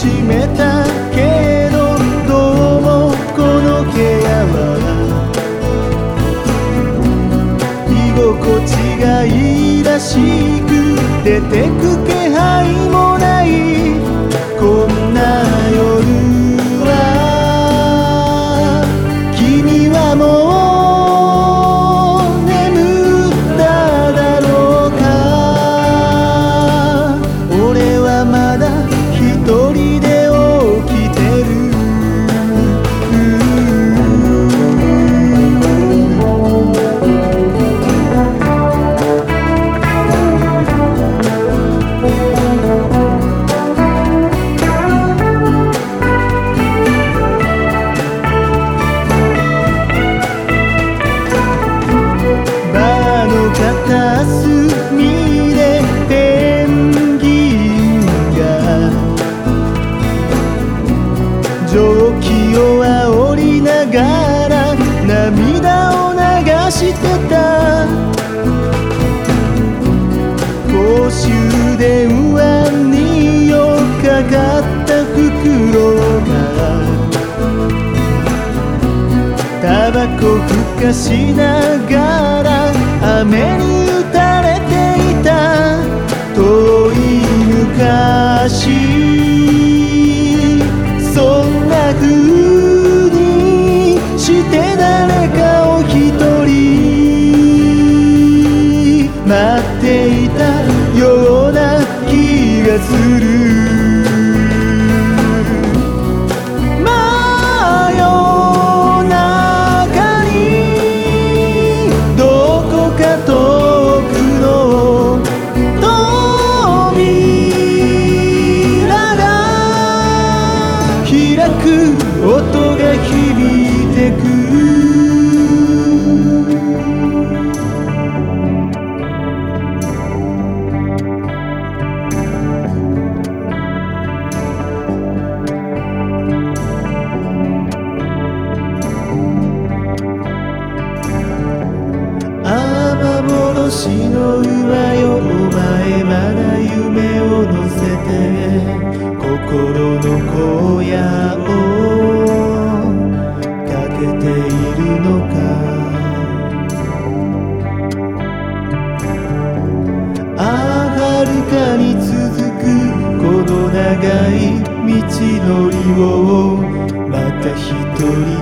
閉めたけどどうもこの部屋は。居心地がいいらしく出てく気配もがら涙を流してた。公衆電話によっかかった袋がタバコふかしながら雨にあ幻の馬よお前まだ夢を乗せて心の荒野をかけているのか。ああ遥かに続くこの長い道のりをまた一人